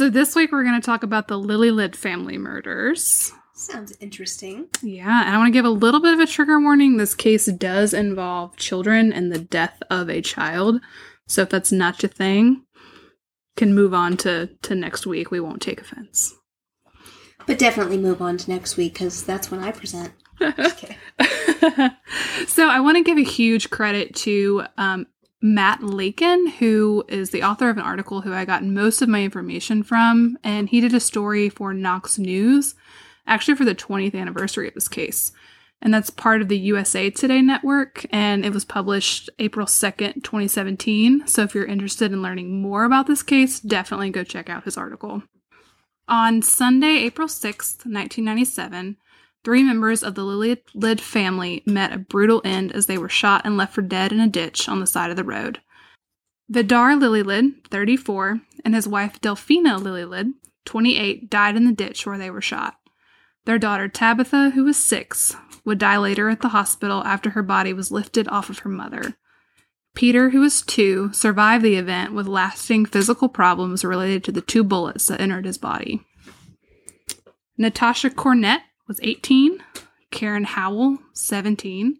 So this week we're going to talk about the Lillelid family murders. Sounds interesting. Yeah, and I want to give a little bit of a trigger warning. This case does involve children and the death of a child. So if that's not your thing, can move on to to next week. We won't take offense. But definitely move on to next week because that's when I present. okay. so I want to give a huge credit to um, Matt Lakin, who is the author of an article who I got most of my information from, and he did a story for Knox News, actually for the 20th anniversary of this case. And that's part of the USA Today network, and it was published April 2nd, 2017. So if you're interested in learning more about this case, definitely go check out his article. On Sunday, April 6th, 1997, Three members of the Lillelid family met a brutal end as they were shot and left for dead in a ditch on the side of the road. Vidar Lillelid, 34, and his wife Delphina Lillelid, 28, died in the ditch where they were shot. Their daughter Tabitha, who was six, would die later at the hospital after her body was lifted off of her mother. Peter, who was two, survived the event with lasting physical problems related to the two bullets that entered his body. Natasha Cornett, was 18, Karen Howell, 17,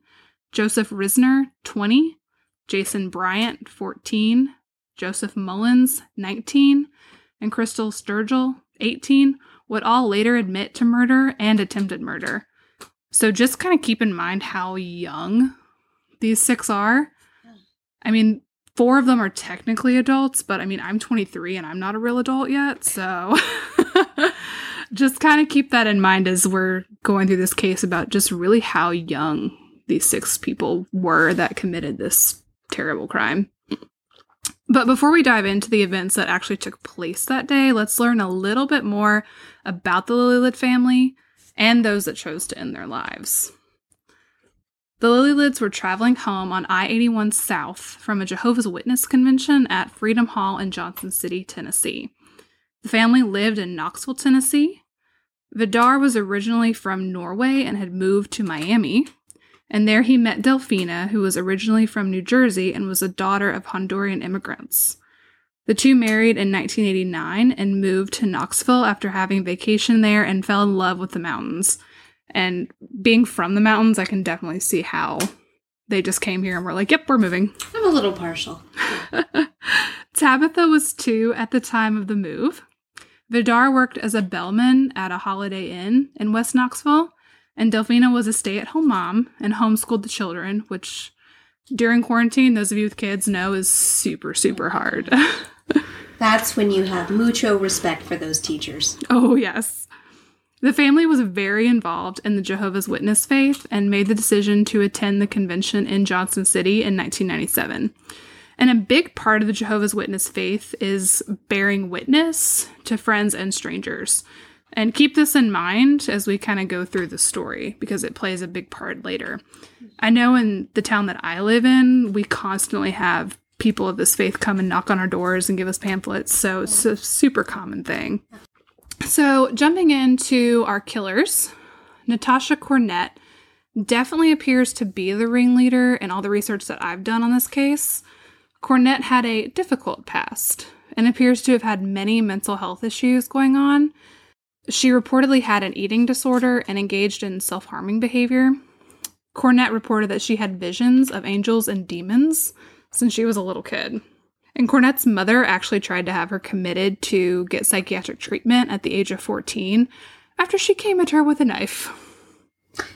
Joseph Risner, 20, Jason Bryant, 14, Joseph Mullins, 19, and Crystal Sturgill, 18, would all later admit to murder and attempted murder. So just kind of keep in mind how young these six are. I mean, four of them are technically adults, but I mean, I'm 23 and I'm not a real adult yet, so just kind of keep that in mind as we're going through this case about just really how young these six people were that committed this terrible crime. But before we dive into the events that actually took place that day, let's learn a little bit more about the Lillelid family and those that chose to end their lives. The Lillelids were traveling home on I 81 South from a Jehovah's Witness convention at Freedom Hall in Johnson City, Tennessee. The family lived in Knoxville, Tennessee. Vidar was originally from Norway and had moved to Miami, and there he met Delphina, who was originally from New Jersey and was a daughter of Honduran immigrants. The two married in 1989 and moved to Knoxville after having vacation there and fell in love with the mountains. And being from the mountains, I can definitely see how they just came here and were like, yep, we're moving. I'm a little partial. Tabitha was two at the time of the move. Vidar worked as a bellman at a Holiday Inn in West Knoxville, and Delphina was a stay at home mom and homeschooled the children, which during quarantine, those of you with kids know is super, super hard. That's when you have mucho respect for those teachers. Oh, yes. The family was very involved in the Jehovah's Witness faith and made the decision to attend the convention in Johnson City in 1997. And a big part of the Jehovah's Witness faith is bearing witness to friends and strangers. And keep this in mind as we kind of go through the story because it plays a big part later. I know in the town that I live in, we constantly have people of this faith come and knock on our doors and give us pamphlets. So it's a super common thing. So, jumping into our killers, Natasha Cornett definitely appears to be the ringleader in all the research that I've done on this case. Cornett had a difficult past and appears to have had many mental health issues going on. She reportedly had an eating disorder and engaged in self harming behavior. Cornett reported that she had visions of angels and demons since she was a little kid. And Cornett's mother actually tried to have her committed to get psychiatric treatment at the age of 14 after she came at her with a knife.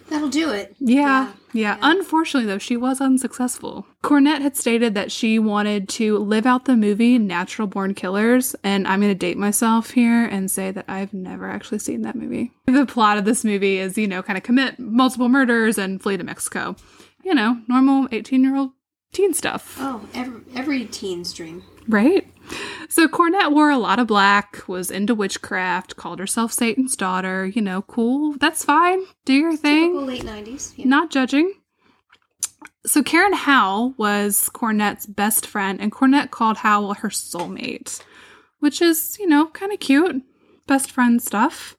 That'll do it. Yeah, yeah, yeah. Unfortunately, though, she was unsuccessful. Cornett had stated that she wanted to live out the movie Natural Born Killers, and I'm going to date myself here and say that I've never actually seen that movie. The plot of this movie is, you know, kind of commit multiple murders and flee to Mexico. You know, normal 18 year old teen stuff. Oh, every, every teen's dream. Right? So Cornett wore a lot of black, was into witchcraft, called herself Satan's daughter. You know, cool. That's fine. Do your thing. Typical late 90s. Yeah. Not judging. So Karen Howell was Cornett's best friend, and Cornett called Howell her soulmate, which is, you know, kind of cute. Best friend stuff.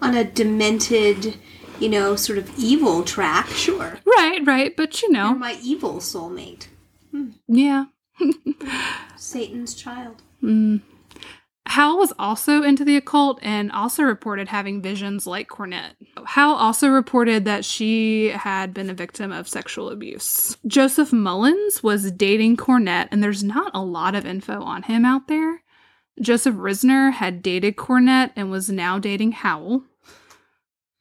On a demented, you know, sort of evil track, sure. Right, right. But, you You're know, my evil soulmate. Hmm. yeah. Satan's child. Mm. Howell was also into the occult and also reported having visions like Cornett. Howell also reported that she had been a victim of sexual abuse. Joseph Mullins was dating Cornett, and there's not a lot of info on him out there. Joseph Risner had dated Cornett and was now dating Howell.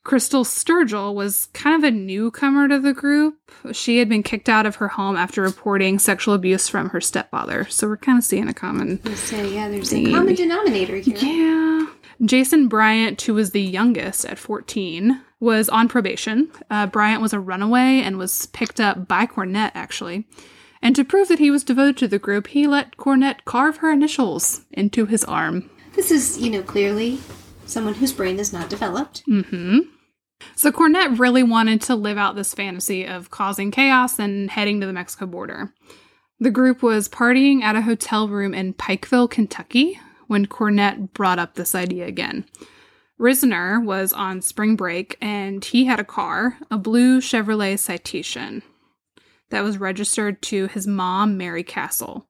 Crystal Sturgill was kind of a newcomer to the group. She had been kicked out of her home after reporting sexual abuse from her stepfather. So we're kind of seeing a common So, yeah, there's Theme. a common denominator here. yeah. Jason Bryant, who was the youngest at 14, was on probation. Uh, Bryant was a runaway and was picked up by Cornett, actually. And to prove that he was devoted to the group, he let Cornett carve her initials into his arm. This is, you know, clearly someone whose brain is not developed. hmm So Cornett really wanted to live out this fantasy of causing chaos and heading to the Mexico border. The group was partying at a hotel room in Pikeville, Kentucky, when Cornett brought up this idea again. Risner was on spring break and he had a car, a blue Chevrolet Citation, that was registered to his mom, Mary Castle.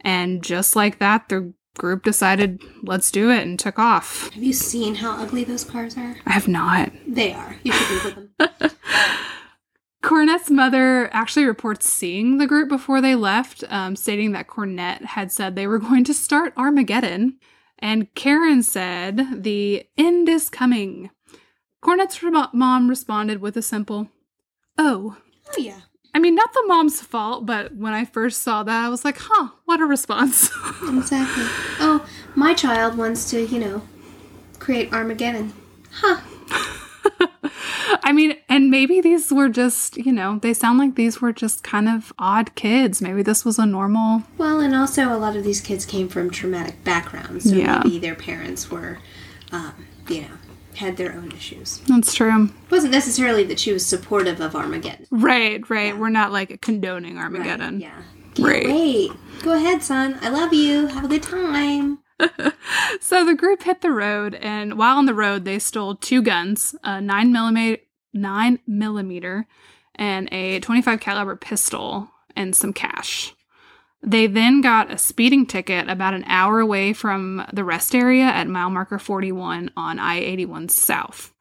And just like that, the group decided, let's do it, and took off. Have you seen how ugly those cars are? I have not. They are. You should Google them. Cornett's mother actually reports seeing the group before they left, um, stating that Cornett had said they were going to start Armageddon. And Karen said, The end is coming. Cornett's mom responded with a simple, Oh. Oh, yeah. I mean, not the mom's fault, but when I first saw that, I was like, huh, what a response. Exactly. Oh, my child wants to, you know, create Armageddon. Huh. I mean, and maybe these were just, you know, they sound like these were just kind of odd kids. Maybe this was a normal. Well, and also a lot of these kids came from traumatic backgrounds, so Yeah. maybe their parents were, um, you know, had their own issues. That's true. It wasn't necessarily that she was supportive of Armageddon. Right, right. We're not like condoning Armageddon. Right, yeah. Can't Right. wait. Go ahead, son. I love you. Have a good time. So the group hit the road, and while on the road, they stole two guns: a nine millimeter, nine millimeter, and a twenty-five caliber pistol, and some cash. They then got a speeding ticket about an hour away from the rest area at mile marker 41 on I 81 South.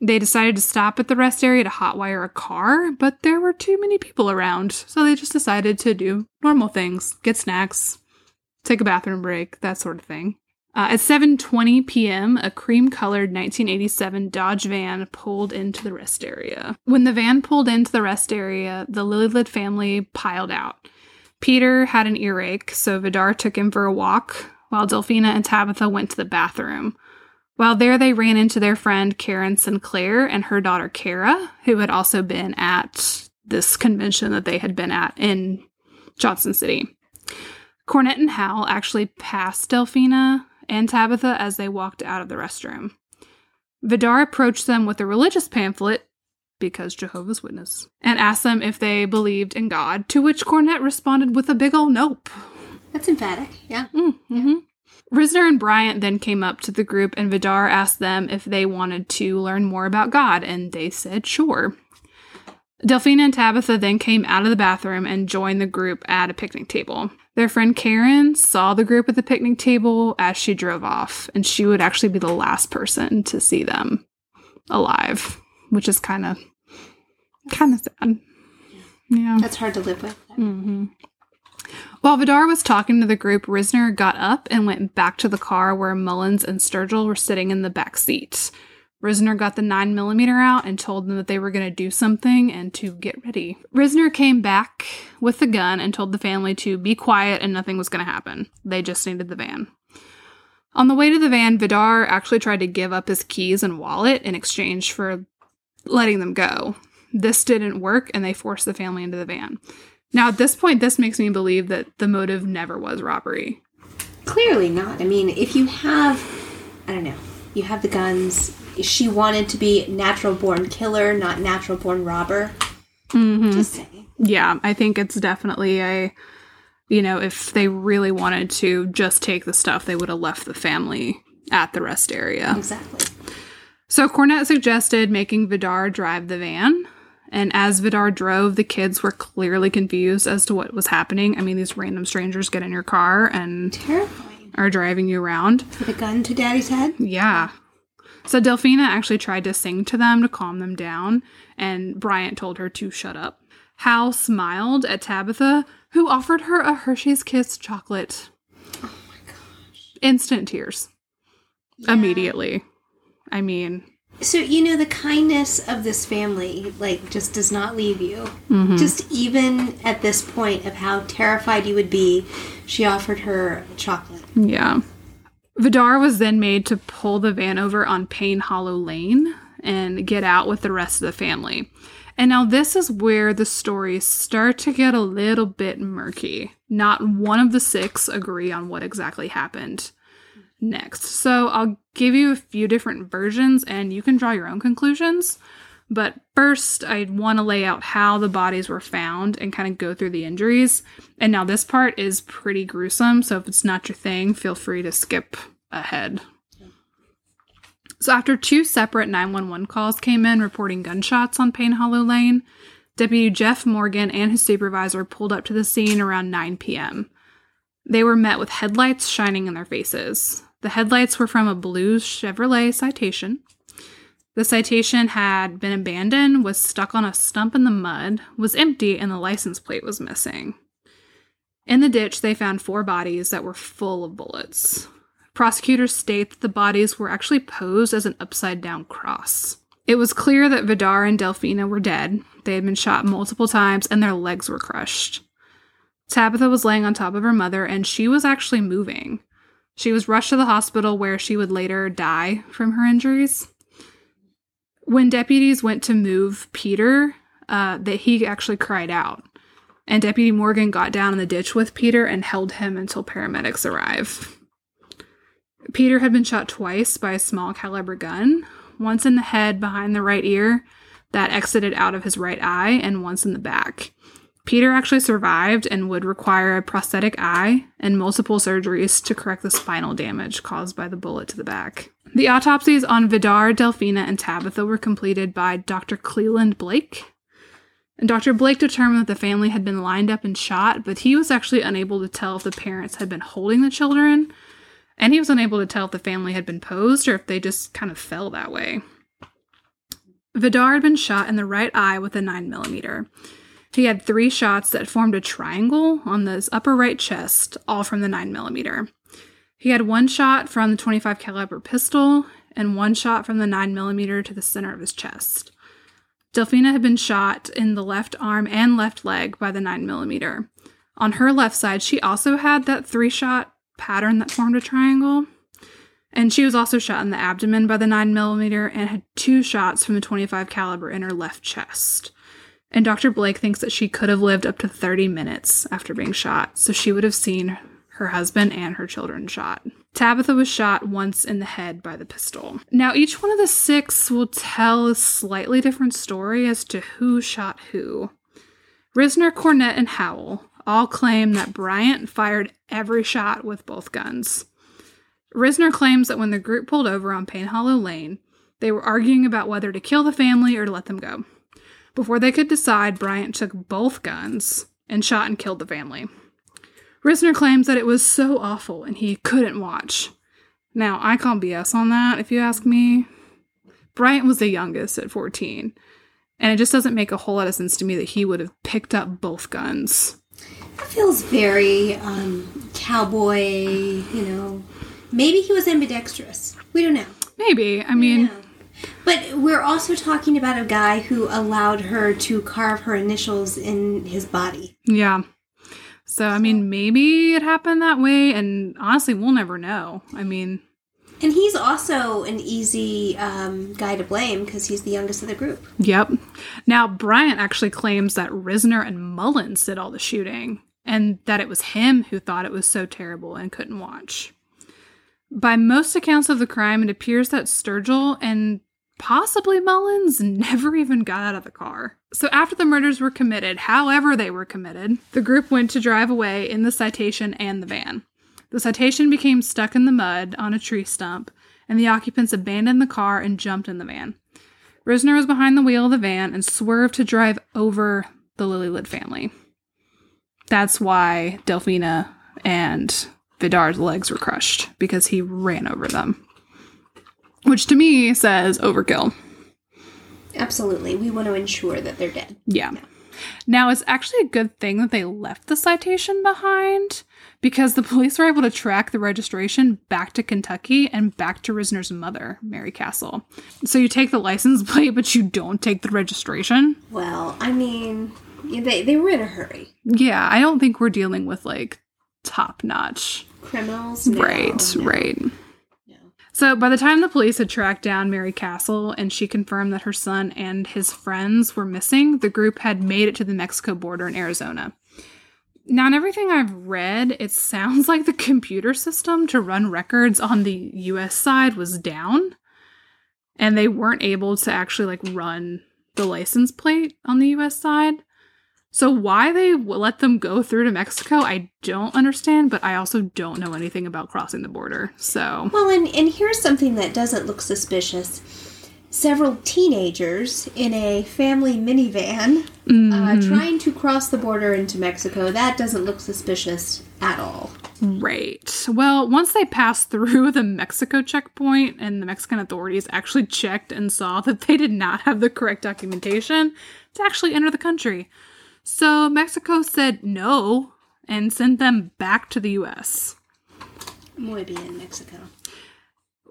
They decided to stop at the rest area to hotwire a car, but there were too many people around, so they just decided to do normal things get snacks, take a bathroom break, that sort of thing. Uh, at 7:20 p.m., a cream-colored 1987 Dodge van pulled into the rest area. When the van pulled into the rest area, the Lillelid family piled out. Peter had an earache, so Vidar took him for a walk, while Delphina and Tabitha went to the bathroom. While there, they ran into their friend Karen Sinclair and her daughter Kara, who had also been at this convention that they had been at in Johnson City. Cornett and Howell actually passed Delphina and Tabitha as they walked out of the restroom. Vidar approached them with a religious pamphlet, because Jehovah's Witness, and asked them if they believed in God, to which Cornett responded with a big ol' nope. That's emphatic. Yeah. Mm-hmm. Risner and Bryant then came up to the group, and Vidar asked them if they wanted to learn more about God, and they said sure. Delphina and Tabitha then came out of the bathroom and joined the group at a picnic table. Their friend Karen saw the group at the picnic table as she drove off, and she would actually be the last person to see them alive, which is kind of kind of sad. Yeah. That's hard to live with. hmm While Vidar was talking to the group, Risner got up and went back to the car where Mullins and Sturgill were sitting in the back seat. Risner got the 9mm out and told them that they were going to do something and to get ready. Risner came back with the gun and told the family to be quiet and nothing was going to happen. They just needed the van. On the way to the van, Vidar actually tried to give up his keys and wallet in exchange for letting them go. This didn't work and they forced the family into the van. Now, at this point, this makes me believe that the motive never was robbery. Clearly not. I mean, if you have, I don't know, you have the guns. She wanted to be natural born killer, not natural born robber. Mm-hmm. Just saying. Yeah, I think it's definitely a, you know, if they really wanted to just take the stuff, they would have left the family at the rest area. Exactly. So Cornett suggested making Vidar drive the van. And as Vidar drove, the kids were clearly confused as to what was happening. I mean, these random strangers get in your car and Terrifying. are driving you around. Put a gun to daddy's head? Yeah. So Delphina actually tried to sing to them to calm them down, and Bryant told her to shut up. Howell smiled at Tabitha, who offered her a Hershey's Kiss chocolate. Oh my gosh. Instant tears. Yeah. Immediately. I mean, So, you know, the kindness of this family, like, just does not leave you. mhm. Just even at this point of how terrified you would be, she offered her chocolate. Yeah. Vidar was then made to pull the van over on Payne Hollow Lane and get out with the rest of the family. And now this is where the stories start to get a little bit murky. Not one of the six agree on what exactly happened next. So I'll give you a few different versions and you can draw your own conclusions. But first, I want to lay out how the bodies were found and kind of go through the injuries. And now this part is pretty gruesome, so if it's not your thing, feel free to skip ahead. So after two separate 911 calls came in reporting gunshots on Payne Hollow Lane, Deputy Jeff Morgan and his supervisor pulled up to the scene around 9 p.m. They were met with headlights shining in their faces. The headlights were from a blue Chevrolet Citation. The Citation had been abandoned, was stuck on a stump in the mud, was empty, and the license plate was missing. In the ditch, they found four bodies that were full of bullets. Prosecutors state that the bodies were actually posed as an upside down cross. It was clear that Vidar and Delphina were dead. They had been shot multiple times and their legs were crushed. Tabitha was laying on top of her mother and she was actually moving. She was rushed to the hospital where she would later die from her injuries. When deputies went to move Peter, uh, that he actually cried out. And Deputy Morgan got down in the ditch with Peter and held him until paramedics arrived. Peter had been shot twice by a small caliber gun, once in the head behind the right ear that exited out of his right eye, and once in the back. Peter actually survived and would require a prosthetic eye and multiple surgeries to correct the spinal damage caused by the bullet to the back. The autopsies on Vidar, Delphina, and Tabitha were completed by Dr. Cleland Blake. And Dr. Blake determined that the family had been lined up and shot, but he was actually unable to tell if the parents had been holding the children, and he was unable to tell if the family had been posed or if they just kind of fell that way. Vidar had been shot in the right eye with a 9mm. He had three shots that formed a triangle on his upper right chest, all from the 9mm. He had one shot from the 25 caliber pistol and one shot from the 9mm to the center of his chest. Delphina had been shot in the left arm and left leg by the 9mm. On her left side, she also had that three shot pattern that formed a triangle. And she was also shot in the abdomen by the 9mm and had two shots from the 25 caliber in her left chest. And Dr. Blake thinks that she could have lived up to 30 minutes after being shot, so she would have seen her husband and her children shot. Tabitha was shot once in the head by the pistol. Now, each one of the six will tell a slightly different story as to who shot who. Risner, Cornett, and Howell all claim that Bryant fired every shot with both guns. Risner claims that when the group pulled over on Payne Hollow Lane, they were arguing about whether to kill the family or to let them go. Before they could decide, Bryant took both guns and shot and killed the family. Risner claims that it was so awful and he couldn't watch. Now, I call BS on that, if you ask me. Bryant was the youngest at 14, and it just doesn't make a whole lot of sense to me that he would have picked up both guns. That feels very um, cowboy, you know. Maybe he was ambidextrous. We don't know. Maybe. I mean. But we're also talking about a guy who allowed her to carve her initials in his body. yeah. So, I mean, maybe it happened that way, and honestly, we'll never know. I mean, And he's also an easy um, guy to blame because he's the youngest of the group. Yep. Now, Bryant actually claims that Risner and Mullins did all the shooting and that it was him who thought it was so terrible and couldn't watch. By most accounts of the crime, it appears that Sturgill and possibly Mullins never even got out of the car. So, after the murders were committed, however they were committed, the group went to drive away in the citation and the van. The citation became stuck in the mud on a tree stump, and the occupants abandoned the car and jumped in the van. Risner was behind the wheel of the van and swerved to drive over the Lillelid family. That's why Delphina and Vidar's legs were crushed, because he ran over them. Which to me says overkill. Absolutely. We want to ensure that they're dead. Yeah. Now, it's actually a good thing that they left the citation behind because the police were able to track the registration back to Kentucky and back to Risner's mother, Mary Castle. So you take the license plate, but you don't take the registration. Well, I mean, they, they were in a hurry. Yeah, I don't think we're dealing with like top notch. Criminals? No, right, no, right. no. So by the time the police had tracked down Mary Castle and she confirmed that her son and his friends were missing, the group had made it to the Mexico border in Arizona. Now, in everything I've read, it sounds like the computer system to run records on the US side was down, and they weren't able to actually like run the license plate on the US side. So why they let them go through to Mexico, I don't understand, but I also don't know anything about crossing the border. So, Well, and, and here's something that doesn't look suspicious. Several teenagers in a family minivan uh, trying to cross the border into Mexico. That doesn't look suspicious at all. Right. Well, once they passed through the Mexico checkpoint and the Mexican authorities actually checked and saw that they did not have the correct documentation to actually enter the country. So Mexico said no and sent them back to the US. Muy bien, Mexico.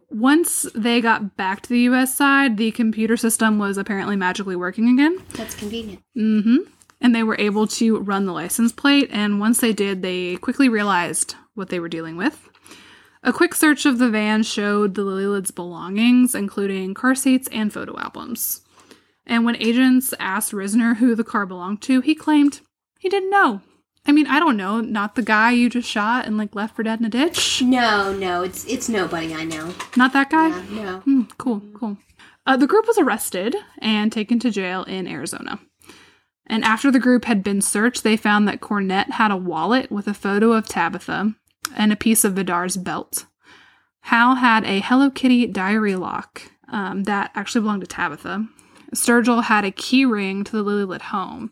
Once they got back to the US side, the computer system was apparently magically working again. That's convenient. Mm-hmm. And they were able to run the license plate, and once they did, they quickly realized what they were dealing with. A quick search of the van showed the Lillelid's belongings, including car seats and photo albums. And when agents asked Risner who the car belonged to, he claimed he didn't know. I mean, I don't know, not the guy you just shot and like left for dead in a ditch. No, no, it's it's nobody I know. Not that guy. Yeah, no. Hmm, cool, cool. Uh, the group was arrested and taken to jail in Arizona. And after the group had been searched, they found that Cornett had a wallet with a photo of Tabitha and a piece of Vidar's belt. Howell had a Hello Kitty diary lock um, that actually belonged to Tabitha. Sturgill had a key ring to the Lillelid home.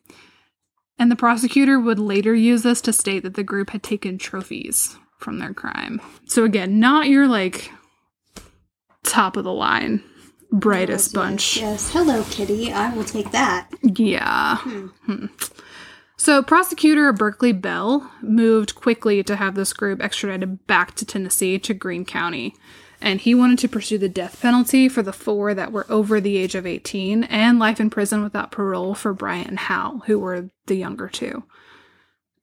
And the prosecutor would later use this to state that the group had taken trophies from their crime. So, again, not your like top of the line, brightest Yes, bunch. Yes. Hello, Kitty. I will take that. Yeah. Hmm. So, prosecutor Berkeley Bell moved quickly to have this group extradited back to Tennessee to Greene County. And he wanted to pursue the death penalty for the four that were over the age of 18 and life in prison without parole for Bryant and Howell, who were the younger two.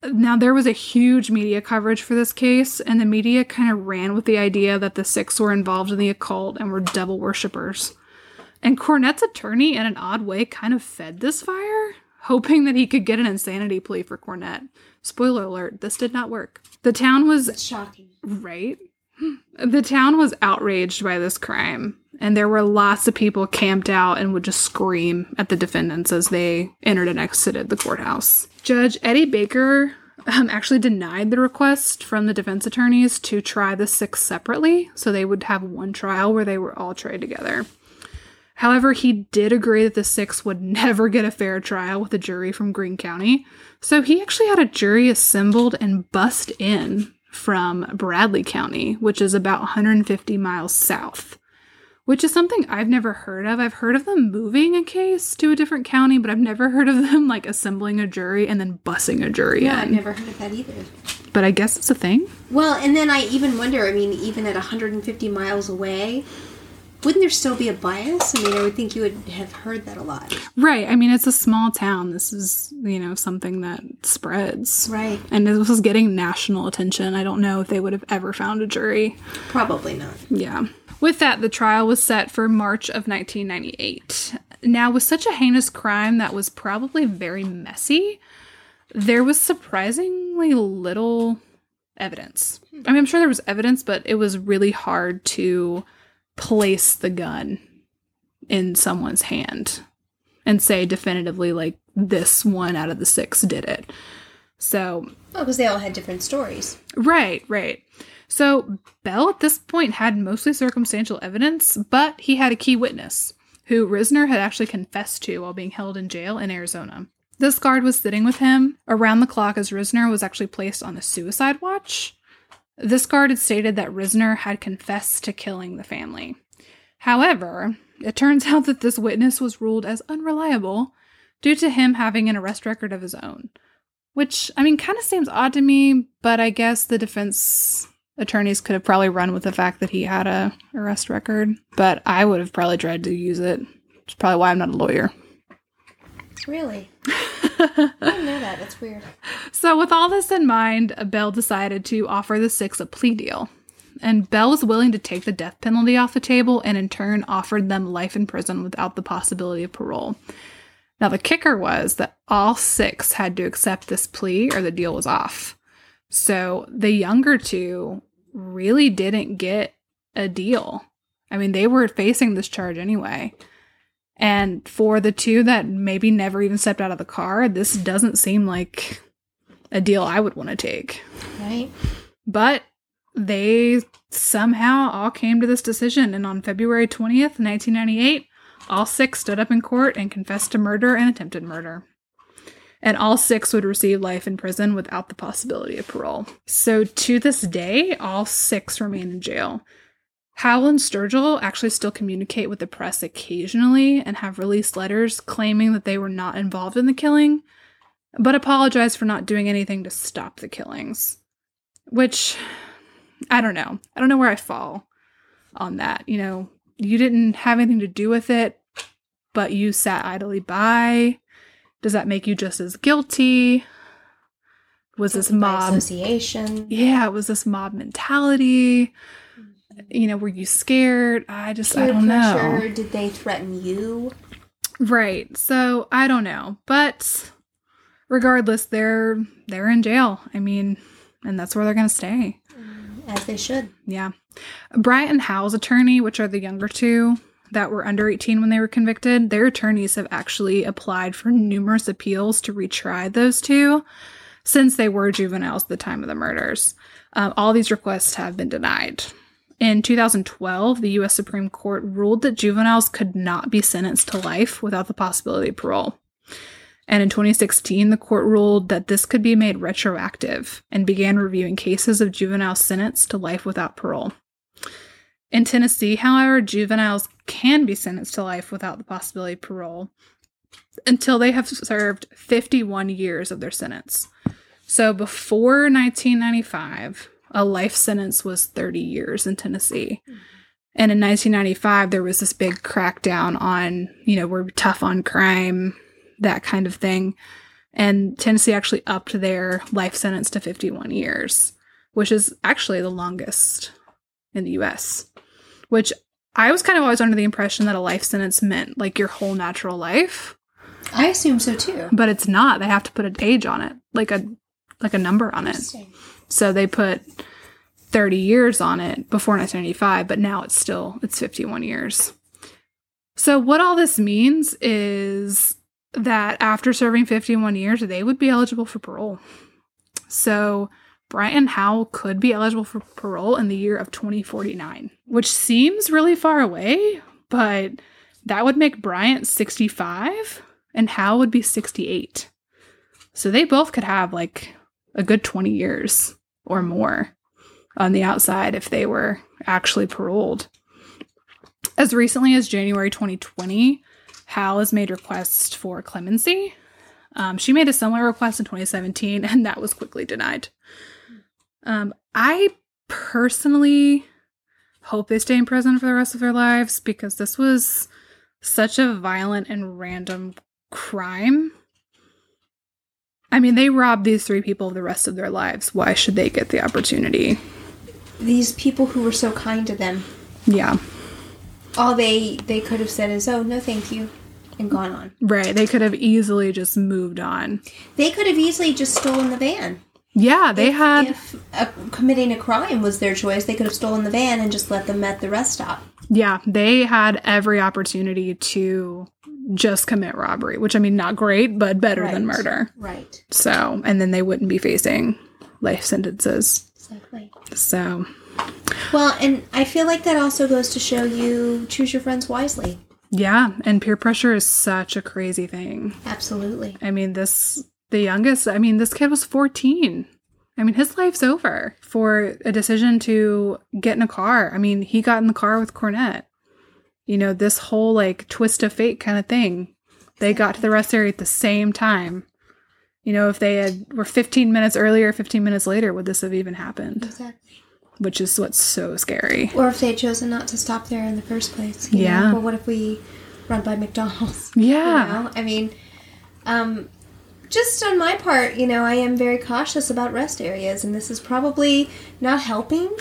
Now, there was a huge media coverage for this case, and the media kind of ran with the idea that the six were involved in the occult and were devil worshippers. And Cornett's attorney, in an odd way, kind of fed this fire, hoping that he could get an insanity plea for Cornett. Spoiler alert, this did not work. The town was It's shocking. right. The town was outraged by this crime, and there were lots of people camped out and would just scream at the defendants as they entered and exited the courthouse. Judge Eddie Baker um, actually denied the request from the defense attorneys to try the six separately, so they would have one trial where they were all tried together. However, he did agree that the six would never get a fair trial with a jury from Greene County, so he actually had a jury assembled and bussed in from Bradley County, which is about 150 miles south, which is something I've never heard of. I've heard of them moving a case to a different county, but I've never heard of them like assembling a jury and then bussing a jury Yeah, I've never heard of that either. But I guess it's a thing. Well, and then I even wonder. I mean, even at 150 miles away, wouldn't there still be a bias? I mean, I would think you would have heard that a lot. Right. I mean, it's a small town. This is, you know, something that spreads. Right. And this was getting national attention. I don't know if they would have ever found a jury. Probably not. Yeah. With that, the trial was set for March of 1998. Now, with such a heinous crime that was probably very messy, there was surprisingly little evidence. I mean, I'm sure there was evidence, but it was really hard to place the gun in someone's hand and say definitively, like, this one out of the six did it. So, Oh, because they all had different stories. right, right. So, Bell at this point had mostly circumstantial evidence, but he had a key witness who Risner had actually confessed to while being held in jail in Arizona. This guard was sitting with him around the clock as Risner was actually placed on a suicide watch. This guard had stated that Risner had confessed to killing the family. However, it turns out that this witness was ruled as unreliable due to him having an arrest record of his own. Which, I mean, kind of seems odd to me, but I guess the defense attorneys could have probably run with the fact that he had a arrest record, but I would have probably tried to use it. It's probably why I'm not a lawyer. Really? I didn't know that. That's weird. So, with all this in mind, Bell decided to offer the six a plea deal. And Bell was willing to take the death penalty off the table and, in turn, offered them life in prison without the possibility of parole. Now, the kicker was that all six had to accept this plea or the deal was off. So, the younger two really didn't get a deal. I mean, they were facing this charge anyway. And for the two that maybe never even stepped out of the car, this doesn't seem like a deal I would want to take. Right? But they somehow all came to this decision. And on February 20th, 1998, all six stood up in court and confessed to murder and attempted murder. And all six would receive life in prison without the possibility of parole. So to this day, all six remain in jail. Howell and Sturgill actually still communicate with the press occasionally and have released letters claiming that they were not involved in the killing, but apologize for not doing anything to stop the killings. Which, I don't know. I don't know where I fall on that. You know, you didn't have anything to do with it, but you sat idly by. Does that make you just as guilty? Was this Guilty by mob association? yeah, was this mob mentality. You know, were you scared? I just, I don't know. pressure? Did they threaten you? Right. So I don't know. But regardless, they're they're in jail. I mean, and that's where they're gonna stay. As they should. Yeah. Bryant and Howell's attorney, which are the younger two that were under 18 when they were convicted, their attorneys have actually applied for numerous appeals to retry those two since they were juveniles at the time of the murders. Um, all these requests have been denied. In 2012, the U.S. Supreme Court ruled that juveniles could not be sentenced to life without the possibility of parole. And in 2016, the court ruled that this could be made retroactive and began reviewing cases of juveniles sentenced to life without parole. In Tennessee, however, juveniles can be sentenced to life without the possibility of parole until they have served 51 years of their sentence. So before 1995, a life sentence was 30 years in Tennessee. And in 1995, there was this big crackdown on, you know, we're tough on crime, that kind of thing. And Tennessee actually upped their life sentence to 51 years, which is actually the longest in the US. Which I was kind of always under the impression that a life sentence meant like your whole natural life, I assume so too. but it's not. They have to put an age on it, like a like a number on it. So they put 30 years on it before 1995, but now it's still it's 51 years. So what all this means is that after serving 51 years, they would be eligible for parole. So Bryant Howell could be eligible for parole in the year of 2049, which seems really far away, but that would make Bryant 65 and Howell would be 68. So they both could have like a good 20 years or more on the outside if they were actually paroled. As recently as January 2020, Howell has made requests for clemency. Um, she made a similar request in 2017, and that was quickly denied. Um, I personally hope they stay in prison for the rest of their lives because this was such a violent and random crime. I mean, they robbed these three people of the rest of their lives. Why should they get the opportunity? These people who were so kind to them. Yeah. All they they could have said is, "Oh, no, thank you," and gone on. Right. They could have easily just moved on. They could have easily just stolen the van. Yeah, they had. If uh, committing a crime was their choice, they could have stolen the van and just let them at the rest stop. Yeah, they had every opportunity to just commit robbery, which I mean, not great, but better than murder. Right. So, and then they wouldn't be facing life sentences. Exactly. So, Well, and I feel like that also goes to show you choose your friends wisely. yeah, and peer pressure is such a crazy thing. Absolutely. I mean, this, the youngest, I mean, this kid was 14. I mean, his life's over for a decision to get in a car. I mean, he got in the car with Cornett. You know, this whole like twist of fate kind of thing. They got to the rest area at the same time. You know, if they had were 15 minutes earlier, 15 minutes later, would this have even happened? Exactly. Which is what's so scary. Or if they had chosen not to stop there in the first place. Yeah. Know? But what if we run by McDonald's? Yeah. You know? I mean, um, just on my part, you know, I am very cautious about rest areas, and this is probably not helping.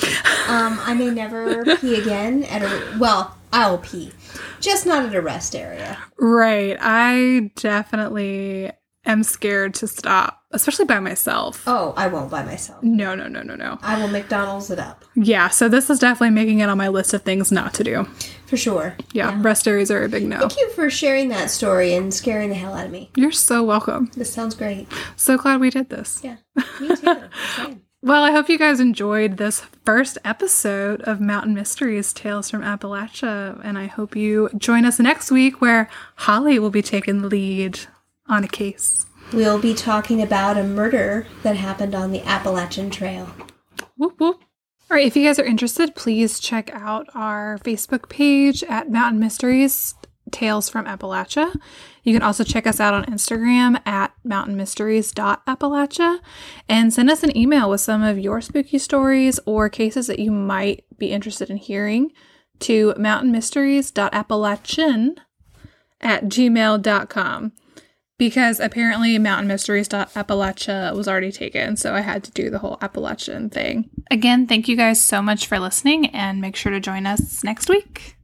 Um, I may never pee again at a well. I'll pee, just not at a rest area. Right. I definitely am scared to stop, especially by myself. Oh, I won't by myself. No, no, no, no, no. I will McDonald's it up Yeah, so this is definitely making it on my list of things not to do. for sure. Yeah, rest areas are a big no. Thank you for sharing that story and scaring the hell out of me. You're so welcome. This sounds great. So glad we did this. Yeah, me too. Well, I hope you guys enjoyed this first episode of Mountain Mysteries Tales from Appalachia, and I hope you join us next week where Holly will be taking the lead on a case. We'll be talking about a murder that happened on the Appalachian Trail. Whoop whoop. All right, if you guys are interested, please check out our Facebook page at Mountain Mysteries Tales from Appalachia. You can also check us out on Instagram at mountainmysteries.appalachia and send us an email with some of your spooky stories or cases that you might be interested in hearing to mountainmysteries.appalachian at gmail.com because apparently mountainmysteries.appalachia was already taken so i had to do the whole appalachian thing again thank you guys so much for listening and make sure to join us next week